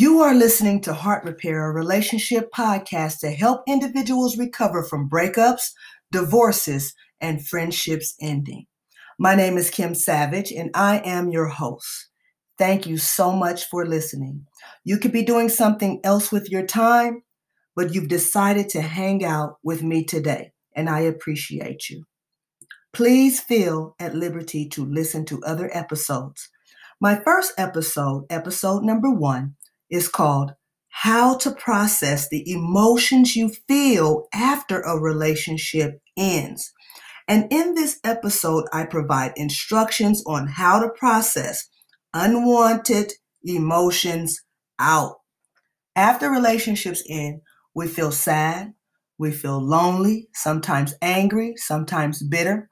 You are listening to Heart Repair, a relationship podcast to help individuals recover from breakups, divorces, and friendships ending. My name is Kim Savage, and I am your host. Thank you so much for listening. You could be doing something else with your time, but you've decided to hang out with me today, and I appreciate you. Please feel at liberty to listen to other episodes. My first episode, episode number one, is called How to Process the Emotions You Feel After a Relationship Ends. And in this episode, I provide instructions on how to process unwanted emotions out. After relationships end, we feel sad, we feel lonely, sometimes angry, sometimes bitter.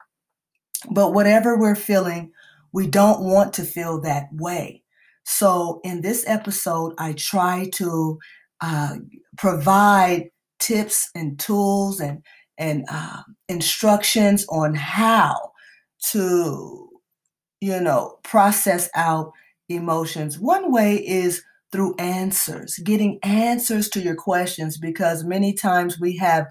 But whatever we're feeling, we don't want to feel that way. So, in this episode, I try to uh, provide tips and tools and and uh, instructions on how to, you know, process out emotions. One way is through answers, getting answers to your questions, because many times we have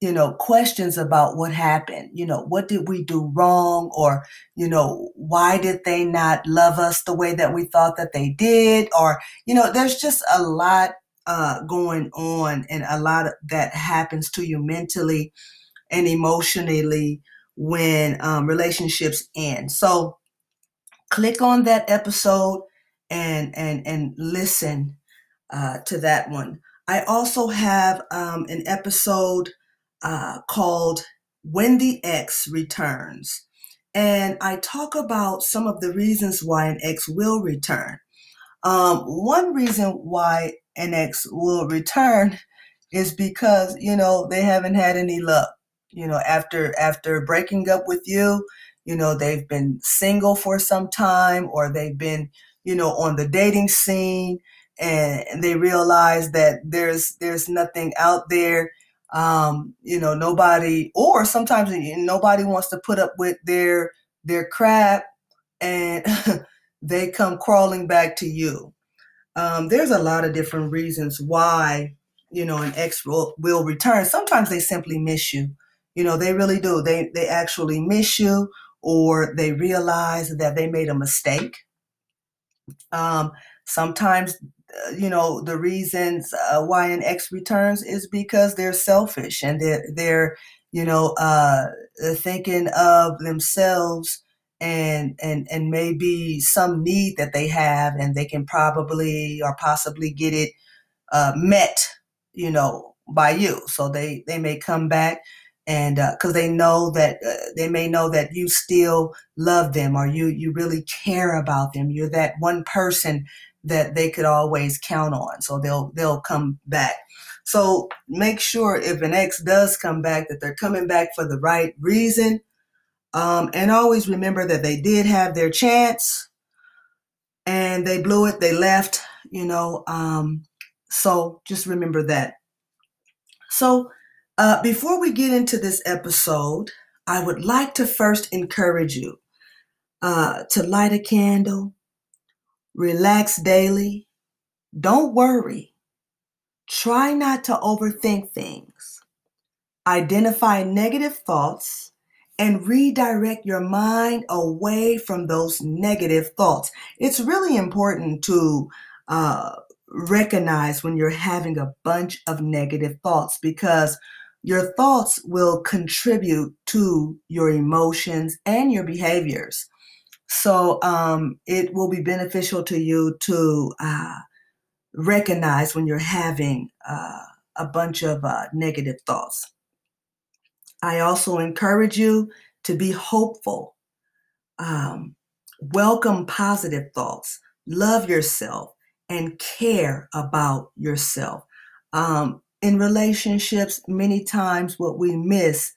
you know, questions about what happened. You know, what did we do wrong? Or, you know, why did they not love us the way that we thought that they did? Or, you know, there's just a lot uh, going on and a lot of, that happens to you mentally and emotionally when um, relationships end. So click on that episode and, and, and listen uh, to that one. I also have um, an episode uh, called When the Ex Returns. And I talk about some of the reasons why an ex will return. Um, one reason why an ex will return is because, you know, they haven't had any luck. You know, after after breaking up with you, you know, they've been single for some time or they've been, you know, on the dating scene and they realize that there's there's nothing out there um, you know, nobody, or sometimes nobody wants to put up with their their crap, and they come crawling back to you. Um, there's a lot of different reasons why you know an ex will, will return. Sometimes they simply miss you. You know, they really do. They they actually miss you, or they realize that they made a mistake. Um, sometimes you know the reasons uh, why an ex returns is because they're selfish and they're they're you know uh, thinking of themselves and and and maybe some need that they have and they can probably or possibly get it uh, met you know by you. So they they may come back and because uh, they know that uh, they may know that you still love them or you you really care about them. You're that one person that they could always count on. So they'll they'll come back. So make sure if an ex does come back that they're coming back for the right reason. Um, and always remember that they did have their chance and they blew it, they left, you know. Um, so just remember that. So uh, before we get into this episode, I would like to first encourage you uh, to light a candle, Relax daily. Don't worry. Try not to overthink things. Identify negative thoughts and redirect your mind away from those negative thoughts. It's really important to uh, recognize when you're having a bunch of negative thoughts because your thoughts will contribute to your emotions and your behaviors. So um, it will be beneficial to you to uh, recognize when you're having uh, a bunch of uh, negative thoughts. I also encourage you to be hopeful, um, welcome positive thoughts, love yourself, and care about yourself. Um, in relationships, many times what we miss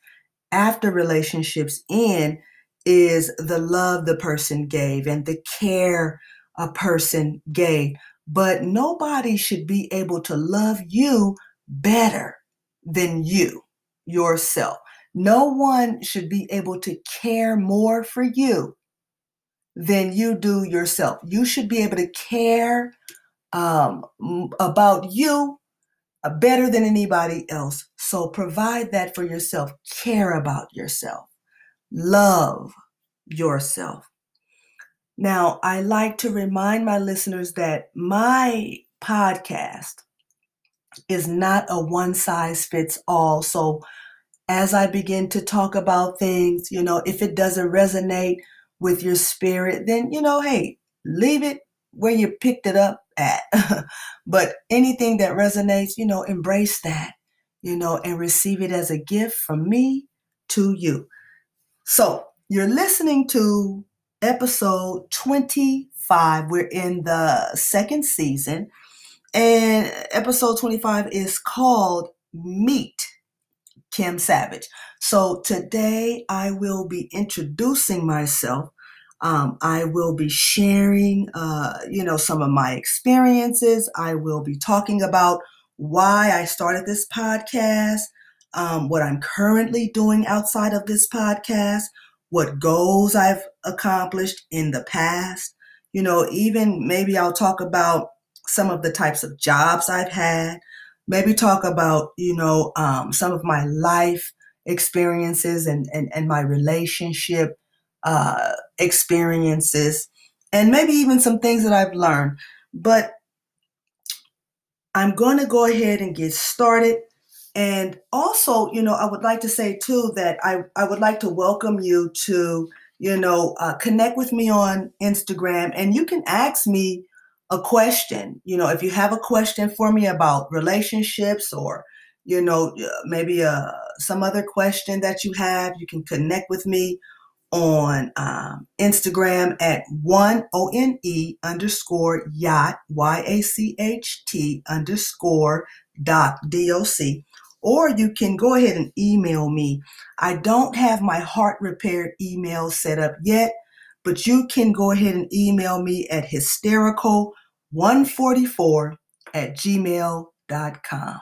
after relationships end is the love the person gave and the care a person gave. But nobody should be able to love you better than you yourself. No one should be able to care more for you than you do yourself. You should be able to care um, about you uh, better than anybody else. So provide that for yourself. Care about yourself. Love yourself. Now, I like to remind my listeners that my podcast is not a one size fits all. So, as I begin to talk about things, you know, if it doesn't resonate with your spirit, then, you know, hey, leave it where you picked it up at. but anything that resonates, you know, embrace that, you know, and receive it as a gift from me to you. So, you're listening to episode 25. We're in the second season, and episode 25 is called Meet Kim Savage. So today I will be introducing myself. Um, I will be sharing, uh, you know, some of my experiences. I will be talking about why I started this podcast, um, what I'm currently doing outside of this podcast, what goals I've accomplished in the past. You know, even maybe I'll talk about some of the types of jobs I've had. Maybe talk about, you know, um, some of my life experiences and, and, and my relationship uh, experiences, and maybe even some things that I've learned. But I'm going to go ahead and get started. And also, you know, I would like to say too that I, I would like to welcome you to, you know, uh, connect with me on Instagram and you can ask me a question. You know, if you have a question for me about relationships or, you know, uh, maybe uh, some other question that you have, you can connect with me on um, Instagram at one O N E underscore yacht, Y A C H T underscore dot D O C or you can go ahead and email me. I don't have my heart repair email set up yet, but you can go ahead and email me at hysterical144 at gmail.com.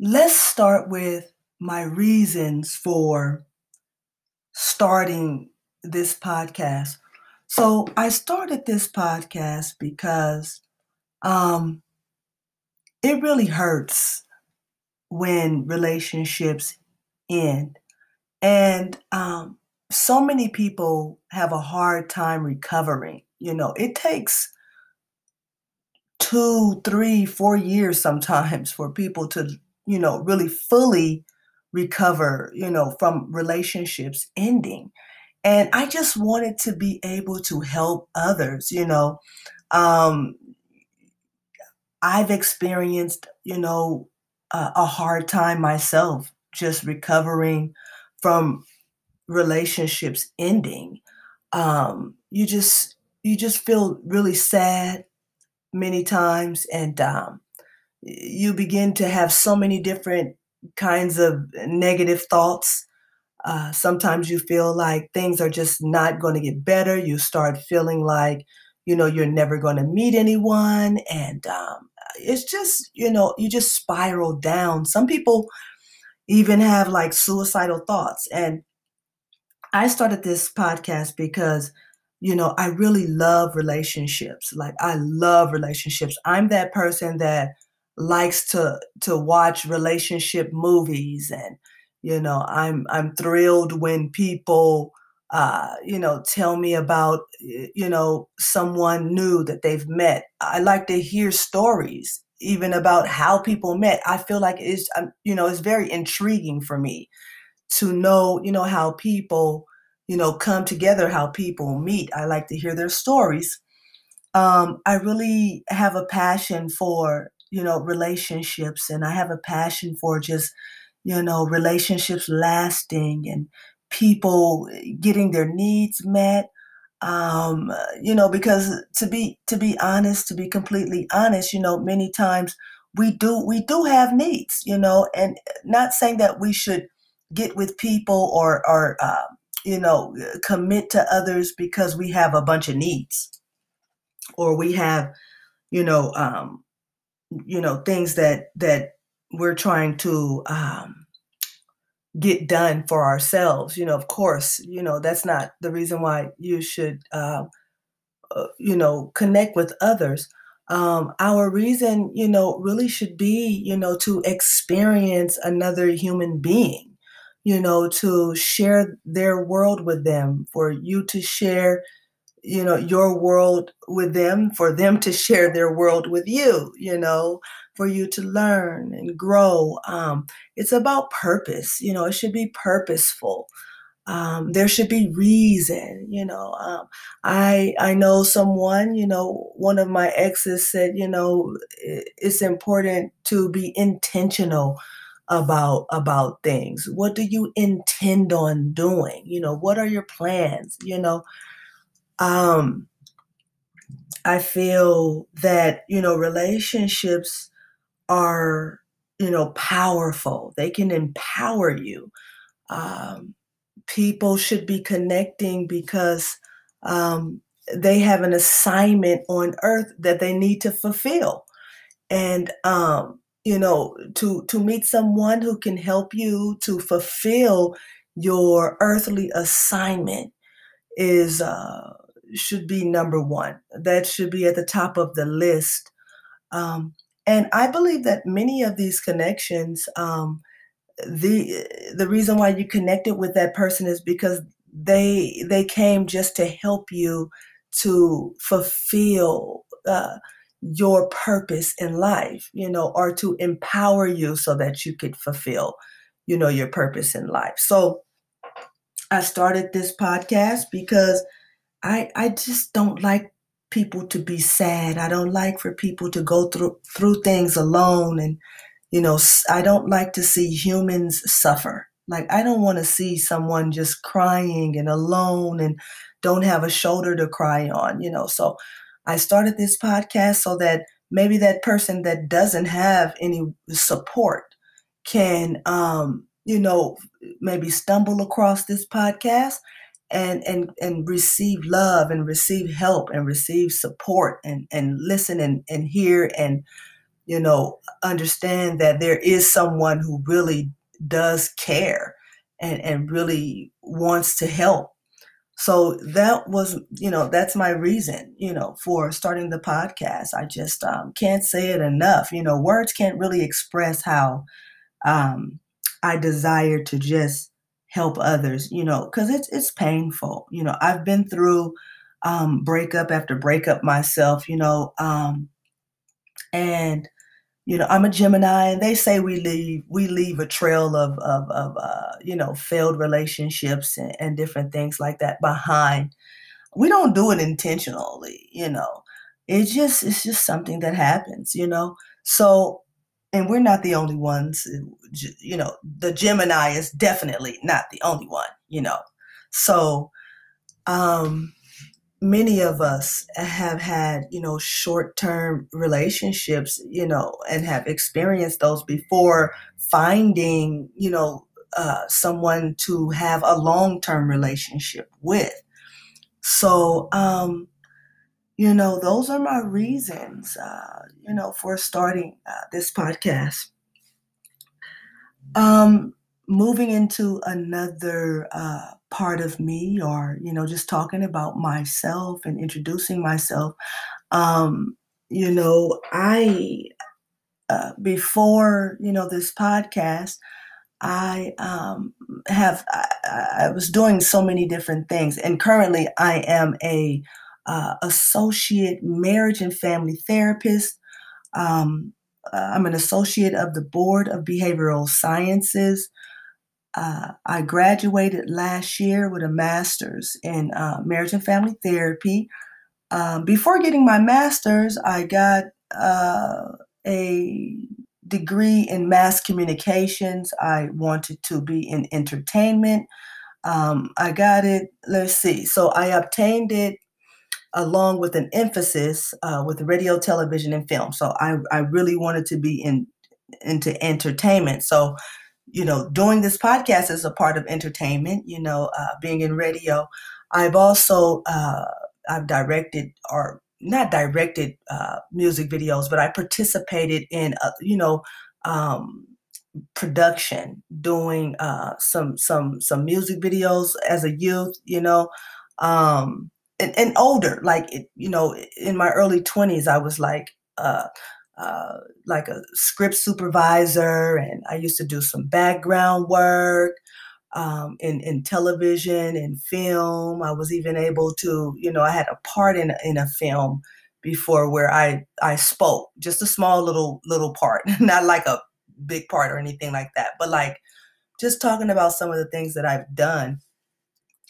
Let's start with my reasons for starting this podcast. So I started this podcast because um, it really hurts when relationships end. And um, so many people have a hard time recovering. You know, it takes two, three, four years sometimes for people to, you know, really fully recover, you know, from relationships ending and I just wanted to be able to help others. You know, um, I've experienced, you know, a, a hard time myself, just recovering from relationships ending. Um, you just you just feel really sad many times, and um, you begin to have so many different kinds of negative thoughts uh, sometimes you feel like things are just not going to get better. You start feeling like, you know, you're never going to meet anyone. And um, it's just, you know, you just spiral down. Some people even have like suicidal thoughts. And I started this podcast because, you know, I really love relationships. Like I love relationships. I'm that person that likes to to watch relationship movies and you know, I'm I'm thrilled when people uh, you know, tell me about, you know, someone new that they've met. I like to hear stories, even about how people met. I feel like it's, um, you know, it's very intriguing for me to know, you know, how people, you know, come together, how people meet. I like to hear their stories. Um, I really have a passion for, you know, relationships, and I have a passion for just you know, relationships lasting and people getting their needs met. Um, you know, because to be to be honest, to be completely honest, you know, many times we do we do have needs, you know, and not saying that we should get with people or or uh, you know commit to others because we have a bunch of needs or we have you know um, you know things that that we're trying to um, get done for ourselves. You know, of course, you know, that's not the reason why you should, uh, uh, you know, connect with others. Um, our reason, you know, really should be, you know, to experience another human being, you know, to share their world with them, for you to share, you know, your world with them, for them to share their world with you, you know, for you to learn and grow. Um, it's about purpose, you know, it should be purposeful. Um, there should be reason, you know. Um, I I know someone, you know, one of my exes said, you know, it's important to be intentional about about things. What do you intend on doing? You know, what are your plans? You know, um, I feel that you know relationships are you know powerful. They can empower you. Um, people should be connecting because um, they have an assignment on earth that they need to fulfill and um, you know to to meet someone who can help you to fulfill your earthly assignment is uh, should be number one. That should be at the top of the list. Um, and i believe that many of these connections um, the the reason why you connected with that person is because they they came just to help you to fulfill uh, your purpose in life you know or to empower you so that you could fulfill you know your purpose in life. So i started this podcast because i i just don't like people to be sad i don't like for people to go through through things alone and you know, I don't like to see humans suffer. Like, I don't want to see someone just crying and alone and don't have a shoulder to cry on, you know. So I started this podcast so that maybe that person that doesn't have any support can, um, you know, maybe stumble across this podcast and and and receive love and receive help and receive support and and listen and and hear and you know, understand that there is someone who really does care and, and really wants to help. So that was, you know, that's my reason, you know, for starting the podcast. I just um, can't say it enough. You know, words can't really express how um, I desire to just help others, you know, because it's it's painful. You know, I've been through um, breakup after breakup myself, you know, um, and you know i'm a gemini and they say we leave we leave a trail of of, of uh, you know failed relationships and, and different things like that behind we don't do it intentionally you know it's just it's just something that happens you know so and we're not the only ones you know the gemini is definitely not the only one you know. So um many of us have had you know short-term relationships you know and have experienced those before finding you know uh, someone to have a long-term relationship with. So um you know those are my reasons uh you know for starting uh, this podcast. Um moving into another uh, part of me or you know just talking about myself and introducing myself um, you know i uh, before you know this podcast i um, have I, I, was doing so many different things and currently i am a uh, associate marriage and family therapist um, uh, i'm an associate of the board of behavioral sciences uh, I graduated last year with a master's in uh, marriage and family therapy. Um, before getting my master's, I got uh, a degree in mass communications. I wanted to be in entertainment. Um, I got it, let's see, so I obtained it along with an emphasis uh, with radio, television, and film. So I, I really wanted to be in into entertainment. So you know, doing this podcast is a part of entertainment, you know, uh, being in radio. I've also, uh, I've directed or not directed uh, music videos, but I participated in, uh, you know, um, production, doing uh, some some some music videos as a youth, you know, um, and, and older. Like it, you know, in my early twenties, I was like uh, uh, like a script supervisor, and I used to do some background work um, in in television and film. I was even able to, you know, I had a part in in a film before where I I spoke, just a small little little part, not like a big part or anything like that, but like just talking about some of the things that I've done.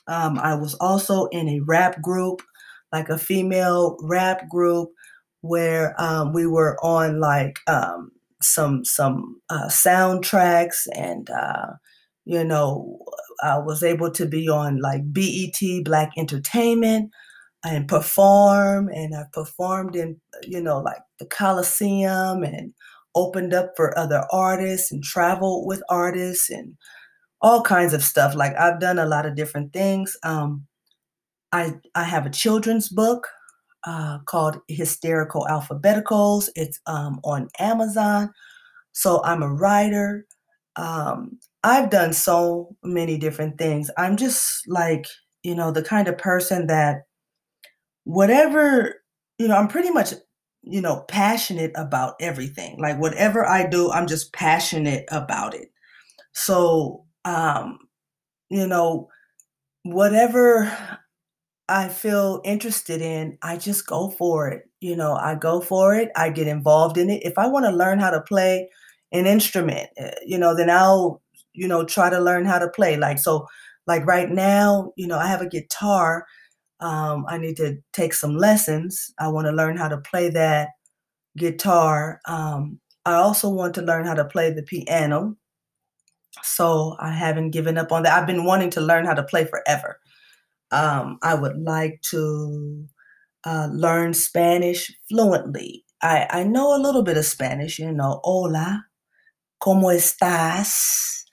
Um, I was also in a rap group, like a female rap group, where um, we were on like um, some some uh, soundtracks, and uh, you know, I was able to be on like BET Black Entertainment and perform, and I performed in you know like the Coliseum and opened up for other artists and traveled with artists and all kinds of stuff. Like I've done a lot of different things. Um, I I have a children's book uh, called Hysterical Alphabeticals. It's um, on Amazon. So I'm a writer. Um, I've done so many different things. I'm just like you know the kind of person that whatever you know, I'm pretty much you know, passionate about everything. Like whatever I do, I'm just passionate about it. So, um, you know, whatever I feel interested in, I just go for it. You know, I go for it, I get involved in it. If I want to learn how to play an instrument, eh, you know, then I'll, you know, try to learn how to play. Like, so, like right now, you know, I have a guitar um, I need to take some lessons. I want to learn how to play that guitar. Um, I also want to learn how to play the piano. So I haven't given up on that. I've been wanting to learn how to play forever. Um, I would like to uh, learn Spanish fluently. I, I know a little bit of Spanish, you know, hola, ¿cómo estás?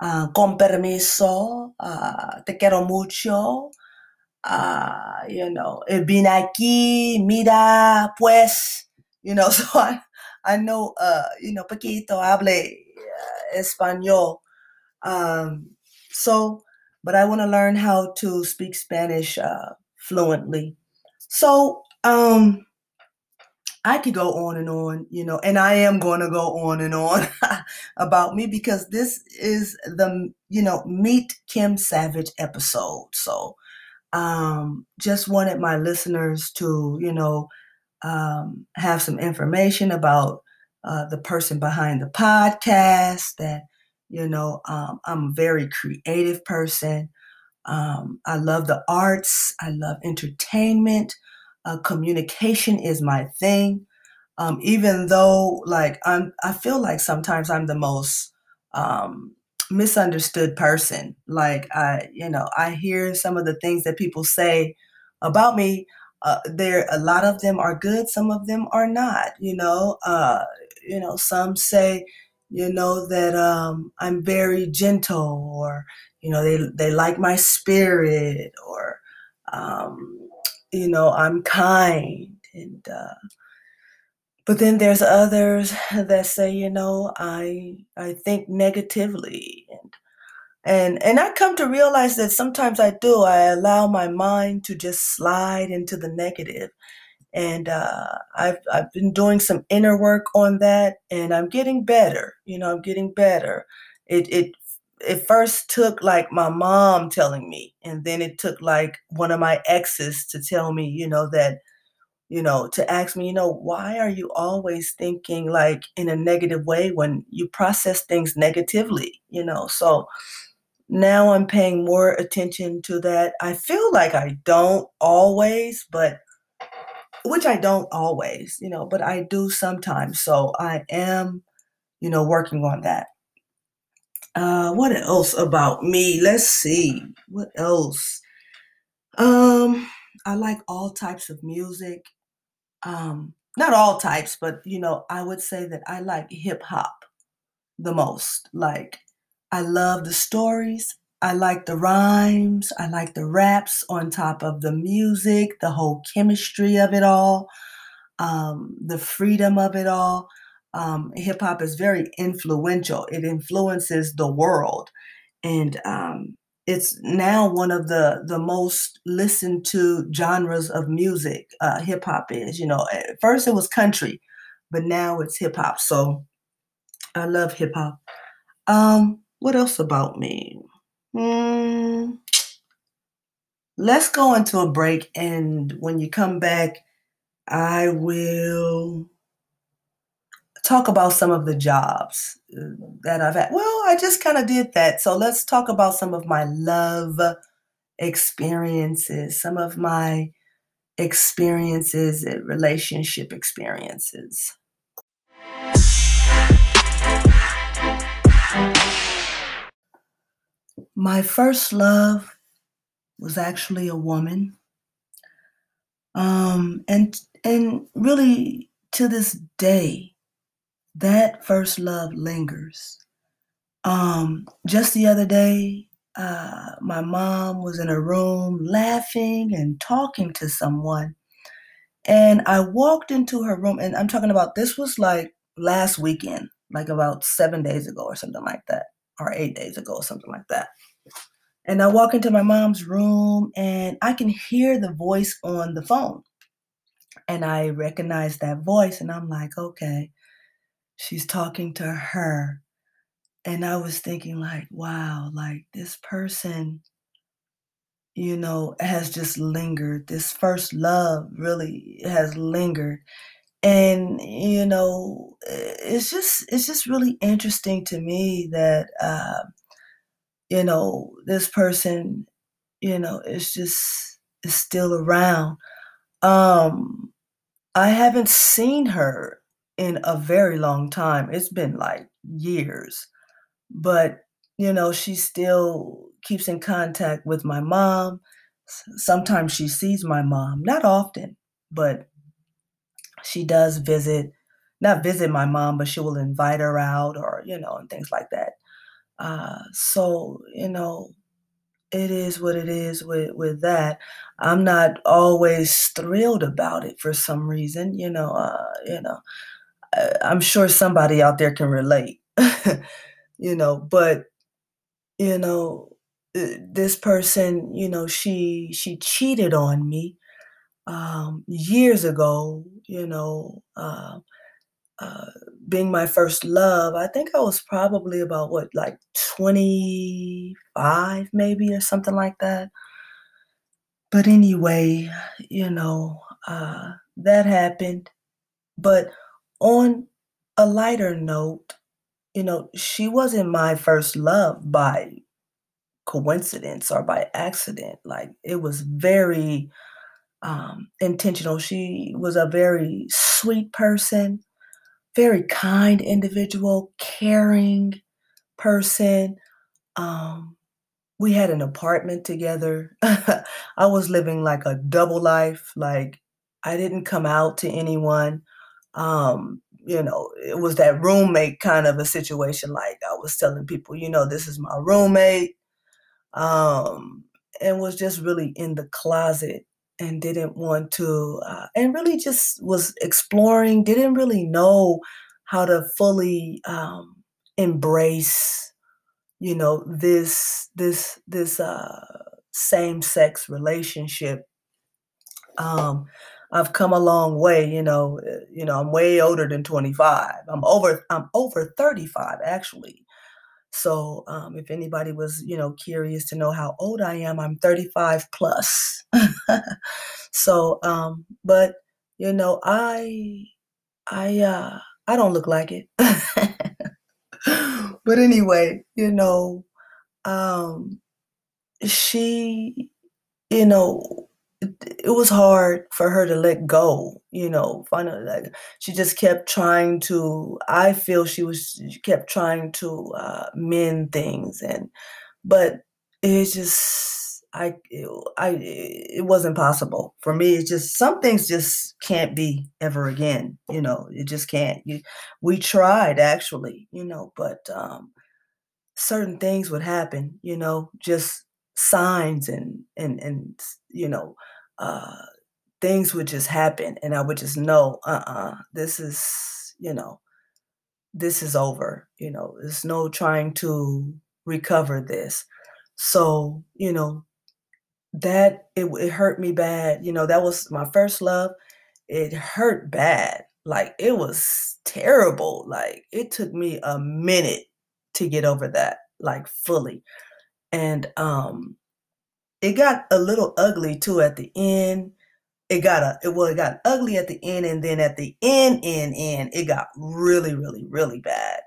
Uh, con permiso, uh, te quiero mucho, uh, you know, ven aquí, mira, pues, you know, so I, I know, uh, you know, poquito hable uh, español. Um, so, but I want to learn how to speak Spanish uh, fluently. So, um, I could go on and on, you know, and I am going to go on and on about me because this is the, you know, Meet Kim Savage episode. So, um, just wanted my listeners to, you know, um, have some information about uh, the person behind the podcast. That you know, um, I'm a very creative person. Um, I love the arts. I love entertainment. Uh, communication is my thing. Um, even though, like, I'm, I feel like sometimes I'm the most um, misunderstood person. Like I, you know, I hear some of the things that people say about me. Uh, there, a lot of them are good. Some of them are not. You know, uh, you know, some say, you know, that um, I'm very gentle, or you know, they they like my spirit, or um, you know, I'm kind, and uh, but then there's others that say you know i i think negatively and and and i come to realize that sometimes i do. I allow my mind to just slide into the negative and uh, I've I've been doing some inner work on that, and I'm getting better. You know, I'm getting better. It it it first took like my mom telling me, and then it took like one of my exes to tell me, you know, that you know, to ask me, you know, why are you always thinking like in a negative way when you process things negatively, you know? So now I'm paying more attention to that. I feel like I don't always, but which I don't always, you know, but I do sometimes. So I am, you know, working on that. Uh, what else about me? Let's see. What else? Um, I like all types of music um, not all types, but you know, I would say that I like hip hop the most. Like, I love the stories. I like the rhymes. I like the raps on top of the music, the whole chemistry of it all, um, the freedom of it all. Um, hip hop is very influential. It influences the world, and um, it's now one of the the most listened to genres of music. Uh, hip hop is, you know, at first it was country, but now it's hip hop. So I love hip hop. Um, what else about me? Hmm. let's go into a break, and when you come back, I will talk about some of the jobs uh, that I've had. Well, I just kind of did that. So let's talk about some of my love experiences, some of my experiences, relationship experiences. My first love was actually a woman. Um, and and really to this day, that first love lingers. Um, just the other day, uh, my mom was in a room laughing and talking to someone. And I walked into her room, and I'm talking about this was like last weekend, like about seven days ago or something like that, or eight days ago or something like that. And I walk into my mom's room, and I can hear the voice on the phone. And I recognize that voice, and I'm like, okay, she's talking to her. And I was thinking, like, wow, like this person, you know, has just lingered. This first love really has lingered. And, you know, it's just it's just really interesting to me that uh, you know, this person, you know, is just is still around. Um, I haven't seen her in a very long time. It's been like years. But, you know, she still keeps in contact with my mom. Sometimes she sees my mom, not often, but she does visit, not visit my mom, but she will invite her out or, you know, and things like that. Uh, so, you know, it is what it is with, with that. I'm not always thrilled about it for some reason, you know, uh, you know, I'm sure somebody out there can relate, you know, but, you know, uh, this person, you know, she she cheated on me um, years ago, you know, uh, being my first love. I think I was probably about what, like 25 maybe or something like that. But anyway, you know, uh, that happened. But on a lighter note, you know, she wasn't my first love by coincidence or by accident. Like it was very um, intentional. She was a very sweet person, very kind individual, caring person. Um, we had an apartment together. I was living like a double life. Like I didn't come out to anyone. Um, you know, it was that roommate kind of a situation. Like I was telling people, you know, this is my roommate. Um, and was just really in the closet and didn't want to, uh, and really just was exploring, didn't really know how to fully um, embrace, you know, this, this, this uh, same sex relationship. Um, I've come a long way, you know, eh, you know, I'm way older than 25. I'm over I'm over 35 actually. So, um, if anybody was, you know, curious to know how old I am, I'm 35 plus. so, um, but you know, I I uh I don't look like it. but anyway, you know, um she you know it was hard for her to let go you know finally like she just kept trying to i feel she was she kept trying to uh, mend things and but it's just i it, i it wasn't possible for me. It's just some things just can't be ever again you know it just can't. You, we tried actually you know but um certain things would happen you know just signs and and and you know uh things would just happen and i would just know uh-uh this is you know this is over. You know, there's no trying to recover this. So, you know, that it, it hurt me bad. You know, that was my first love. It hurt bad. Like it was terrible. Like it took me a minute to get over that, like fully. And um it got a little ugly too at the end. It got a it, well, it got ugly at the end, and then at the end, end, end, it got really, really, really bad.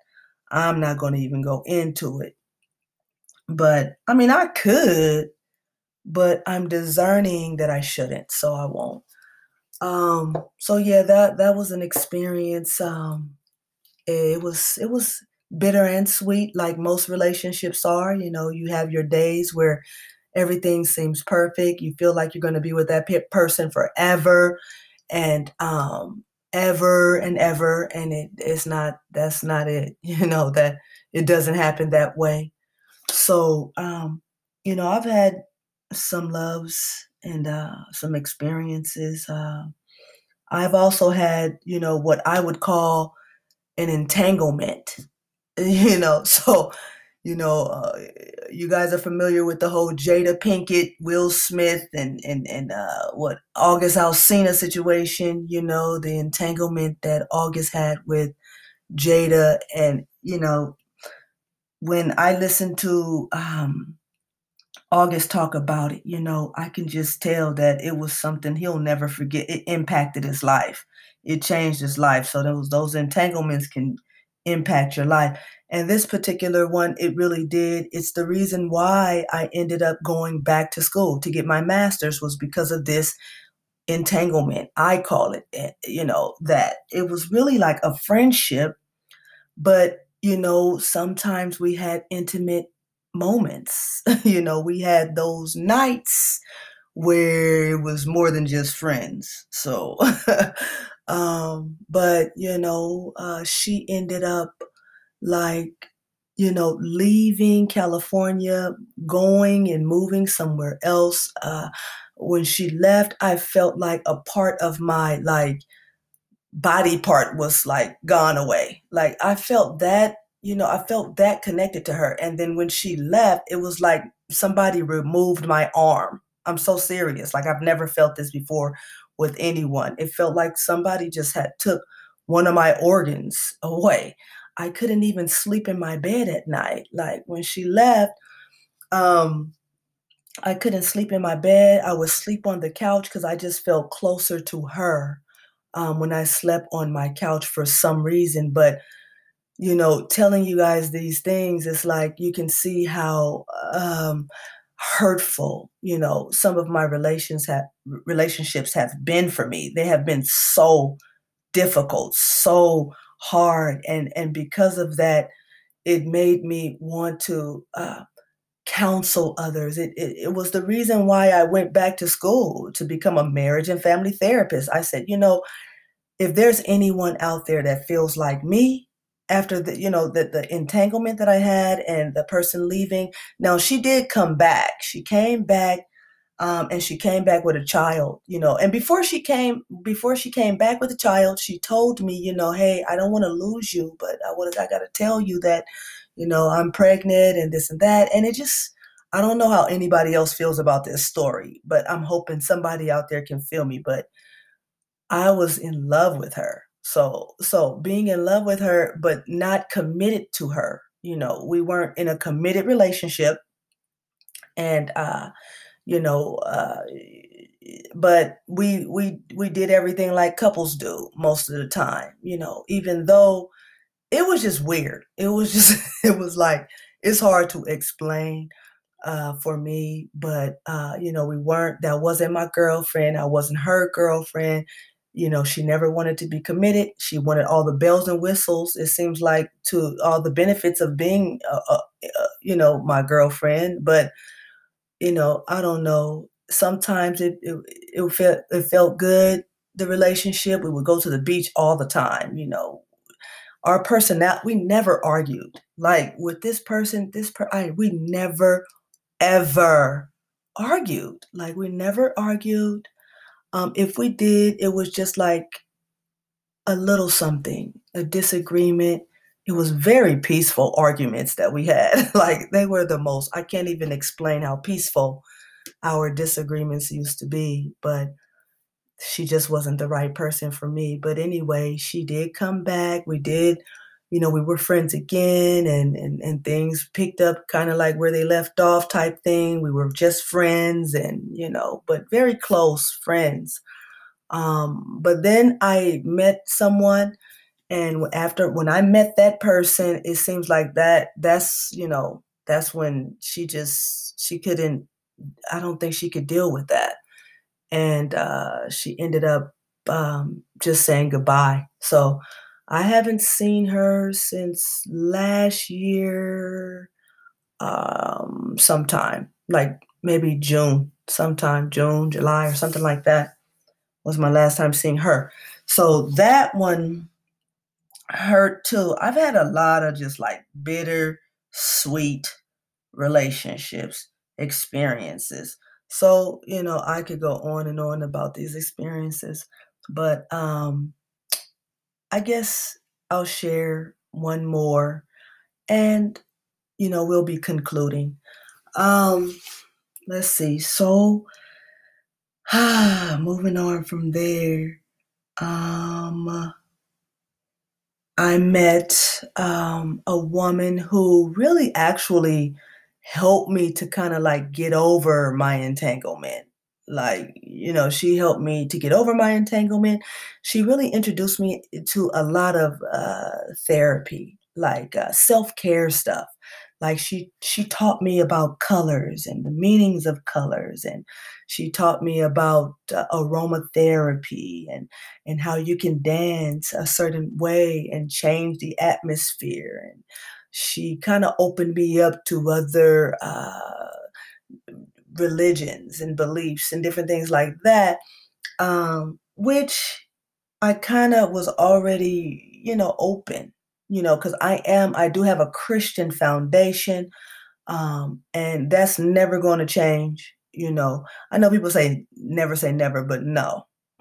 I'm not going to even go into it. But I mean, I could, but I'm discerning that I shouldn't, so I won't. Um, so yeah, that that was an experience. Um, it was it was bitter and sweet, like most relationships are. You know, you have your days where everything seems perfect. You feel like you're going to be with that person forever, and um, ever and ever, and it, it's not. That's not it. You know that it doesn't happen that way. So, um, you know, I've had some loves and uh, some experiences. Uh, I've also had, you know, what I would call an entanglement. You know, so you know, uh, you guys are familiar with the whole Jada Pinkett, Will Smith, and and and uh, what August Alsina situation. You know, the entanglement that August had with Jada, and you know, when I listen to um, August talk about it, you know, I can just tell that it was something he'll never forget. It impacted his life. It changed his life. So those those entanglements can impact your life. And this particular one, it really did. It's the reason why I ended up going back to school to get my master's was because of this entanglement. I call it, eh, you know, that it was really like a friendship, but you know, sometimes we had intimate moments. you know, we had those nights where it was more than just friends. So, um, but you know, uh, she ended up like, you know, leaving California, going and moving somewhere else. Uh, when she left, I felt like a part of my like body part was like gone away. Like I felt that you know, I felt that connected to her. And then when she left, it was like somebody removed my arm. I'm so serious. Like I've never felt this before with anyone. It felt like somebody just had took one of my organs away. I couldn't even sleep in my bed at night. Like when she left, um, I couldn't sleep in my bed. I would sleep on the couch because I just felt closer to her um, when I slept on my couch for some reason. But you know, telling you guys these things, it's like you can see how um, hurtful, you know, some of my relations have relationships have been for me. They have been so difficult, so hard, and and because of that, it made me want to uh, counsel others. It, it it was the reason why I went back to school to become a marriage and family therapist. I said, you know, if there's anyone out there that feels like me, after the you know the, the entanglement that i had and the person leaving. Now she did come back. She came back um, and she came back with a child you know and before she came before she came back with a child she told me you know hey i don't want to lose you but i want i got to tell you that you know i'm pregnant and this and that. And it just i don't know how anybody else feels about this story but i'm hoping somebody out there can feel me but i was in love with her so so being in love with her but not committed to her. You know, we weren't in a committed relationship and uh you know uh but we we we did everything like couples do most of the time, you know, even though it was just weird. It was just it was like it's hard to explain uh, for me, but uh, you know, we weren't. That wasn't my girlfriend. I wasn't her girlfriend you know she never wanted to be committed. She wanted all the bells and whistles it seems like to all the benefits of being a, a, you know my girlfriend but you know i don't know. Sometimes it, it it felt it felt good the relationship we would go to the beach all the time you know. Our personality we never argued. Like with this person this per I, we never ever argued. Like we never argued um, if we did, it was just like a little something, a disagreement. it was very peaceful arguments that we had. like they were the most, I can't even explain how peaceful our disagreements used to be, but she just wasn't the right person for me. But anyway, she did come back. We did, you know, we were friends again and and, and things picked up kind of like where they left off type thing. We were just friends and, you know, but very close friends. Um, but then I met someone and after when I met that person, it seems like that that's, you know, that's when she just she couldn't I don't think she could deal with that. And uh, she ended up um, just saying goodbye. So I haven't seen her since last year, um, sometime, like maybe June, sometime June, July, or something like that was my last time seeing her. So that one hurt too. I've had a lot of just like bitter, sweet relationships, experiences. So, you know, I could go on and on about these experiences, but um I guess I'll share one more and you know, we'll be concluding. Um let's see. So moving on from there. Um I met um, a woman who really actually helped me to kind of like get over my entanglement. Like, you know, she helped me to get over my entanglement. She really introduced me to a lot of uh, therapy, like uh, self care stuff like she she taught me about colors and the meanings of colors and she taught me about uh, aromatherapy and and how you can dance a certain way and change the atmosphere and she kind of opened me up to other uh, religions and beliefs and different things like that um, which i kind of was already you know open you know, because I am, I do have a Christian foundation, um, and that's never going to change. You know, I know people say never say never, but no,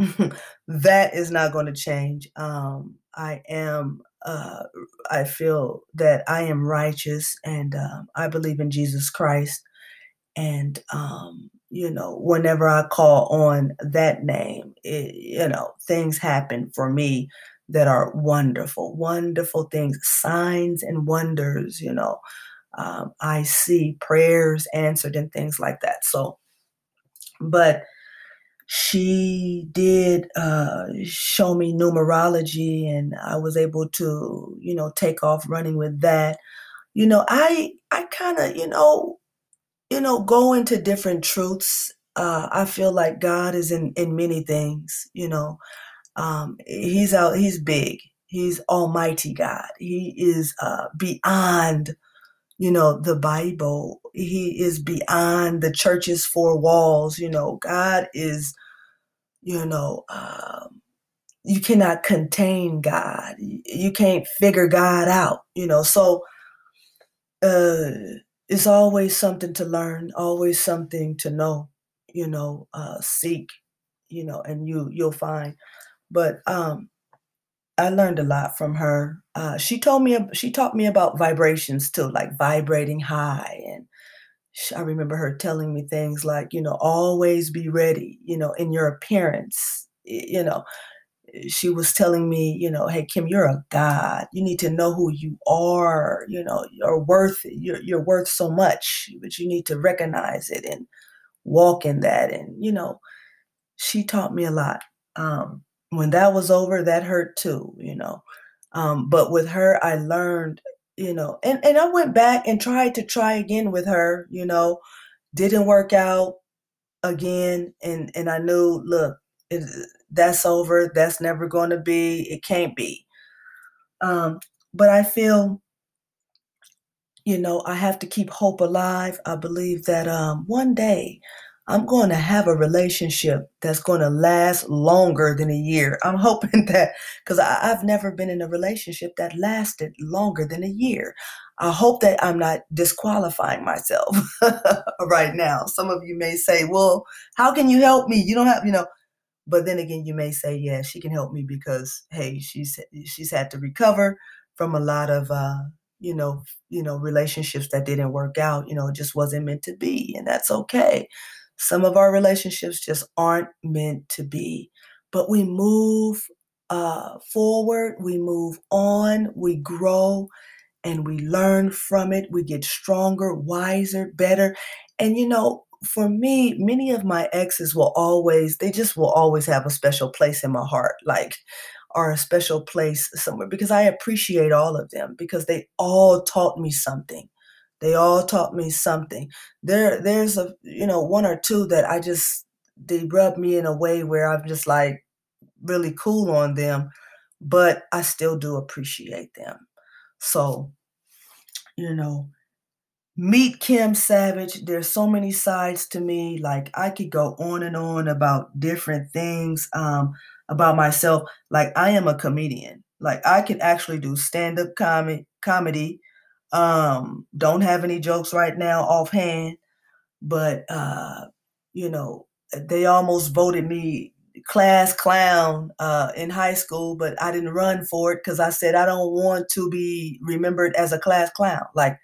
that is not going to change. Um, I am, uh, I feel that I am righteous, and um, I believe in Jesus Christ. And um, you know, whenever I call on that name, it, you know, things happen for me that are wonderful, wonderful things, signs and wonders, you know. Um, I see prayers answered and things like that. So, but she did uh, show me numerology, and I was able to, you know, take off running with that. You know, I I kind of, you know, you know, go into different truths. Uh, I feel like God is in in many things. You know, um, he's out. He's big. He's Almighty God. He is uh, beyond, you know, the Bible. He is beyond the church's four walls. You know, God is, you know, um, you cannot contain God. You can't figure God out. You know, so uh, it's always something to learn. Always something to know. You know, uh, seek. You know, and you you'll find. But um, I learned a lot from her. Uh, she told me she taught me about vibrations too, like vibrating high, and she, I remember her telling me things like, you know, always be ready, you know, in your appearance. You know, she was telling me, you know, hey Kim, you're a god. You need to know who you are. You know, you're worth you're you're worth so much, but you need to recognize it and walk in that. And you know, she taught me a lot. Um, when that was over, that hurt too, you know. Um, but with her, I learned, you know, and, and I went back and tried to try again with her, you know, didn't work out again. And, and I knew, look, it, that's over. That's never going to be, it can't be. Um, but I feel, you know, I have to keep hope alive. I believe that um, one day I'm going to have a relationship that's going to last longer than a year. I'm hoping that because I've never been in a relationship that lasted longer than a year. I hope that I'm not disqualifying myself right now. Some of you may say, well, how can you help me? You don't have, you know, but then again, you may say, yeah, she can help me because, hey, she's, she's had to recover from a lot of uh, you know, you know, relationships that didn't work out. You know, it just wasn't meant to be, and that's okay. Some of our relationships just aren't meant to be, but we move uh, forward, we move on, we grow, and we learn from it. We get stronger, wiser, better. And you know, for me, many of my exes will always, they just will always have a special place in my heart. Like, or a special place somewhere because I appreciate all of them because they all taught me something. They all taught me something. There, there's a you know one or two that I just they rub me in a way where I'm just like really cool on them, but I still do appreciate them. So, you know, meet Kim Savage. There's so many sides to me. Like I could go on and on about different things um, about myself. Like I am a comedian. Like I can actually do stand-up comedy comedy. Um, don't have any jokes right now offhand, but uh, you know, they almost voted me class clown uh, in high school, but I didn't run for it because I said I don't want to be remembered as a class clown. Like,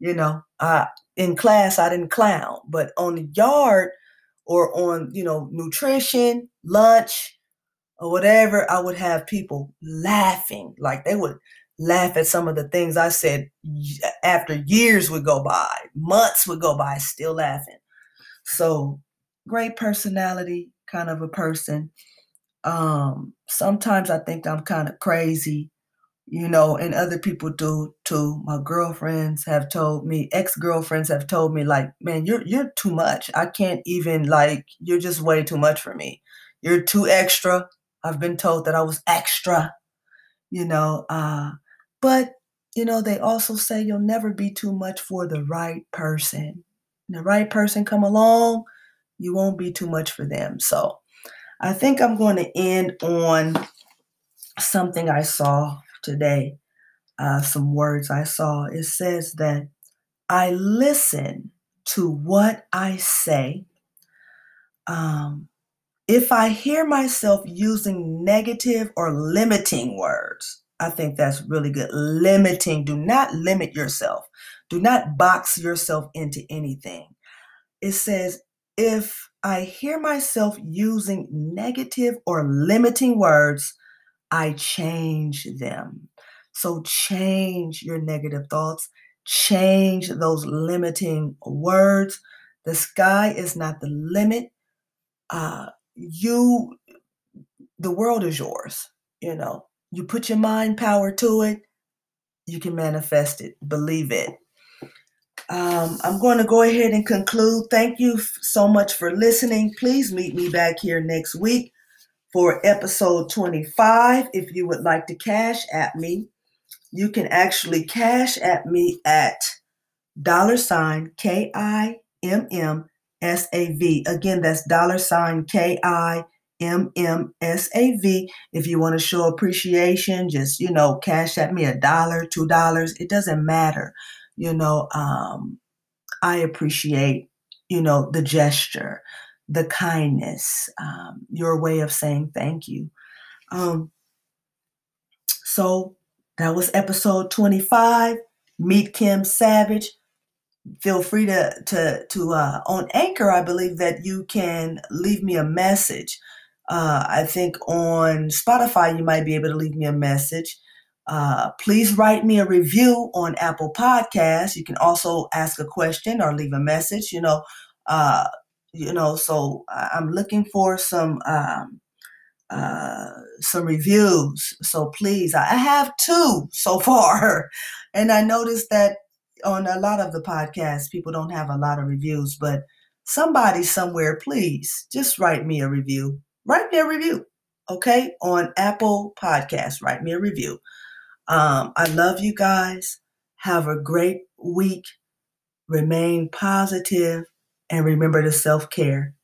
you know, I in class I didn't clown, but on the yard or on you know nutrition, lunch, or whatever, I would have people laughing. Like they would laugh at some of the things I said after years would go by, months would go by, still laughing. So great personality, kind of a person. Um, sometimes I think I'm kind of crazy, you know, and other people do too. My girlfriends have told me, ex-girlfriends have told me, like, man, you're you're too much. I can't even like you're just way too much for me. You're too extra. I've been told that I was extra, you know. Uh, but you know, they also say you'll never be too much for the right person. the right person come along, you won't be too much for them. So I think I'm going to end on something I saw today, uh, some words I saw. It says that I listen to what I say. Um, if I hear myself using negative or limiting words, I think that's really good. Limiting, do not limit yourself. Do not box yourself into anything. It says, if I hear myself using negative or limiting words, I change them. So change your negative thoughts, change those limiting words. The sky is not the limit. Uh, you, the world is yours. You know, you put your mind power to it, you can manifest it. Believe it. Um, I'm going to go ahead and conclude. Thank you so much for listening. Please meet me back here next week for episode 25. If you would like to Cash App me, you can actually Cash App me at dollar sign K I M M S A V. Again, that's dollar sign K I M M S A V. If you want to show appreciation, just, you know, Cash App me a dollar, two dollars. It doesn't matter you know, um, I appreciate, you know, the gesture, the kindness, um, your way of saying thank you. Um, so that was episode 25. Meet Kim Savage. Feel free to to to uh, on Anchor. I believe that you can leave me a message. Uh, I think on Spotify you might be able to leave me a message. Uh, please write me a review on Apple Podcasts. You can also ask a question or leave a message. You know, uh, you know. So I'm looking for some um, uh, some reviews. So please, I have two so far, and I noticed that on a lot of the podcasts, people don't have a lot of reviews. But somebody somewhere, please just write me a review. Write me a review, okay? On Apple Podcasts, write me a review. Um, I love you guys. Have a great week. Remain positive and remember to self care.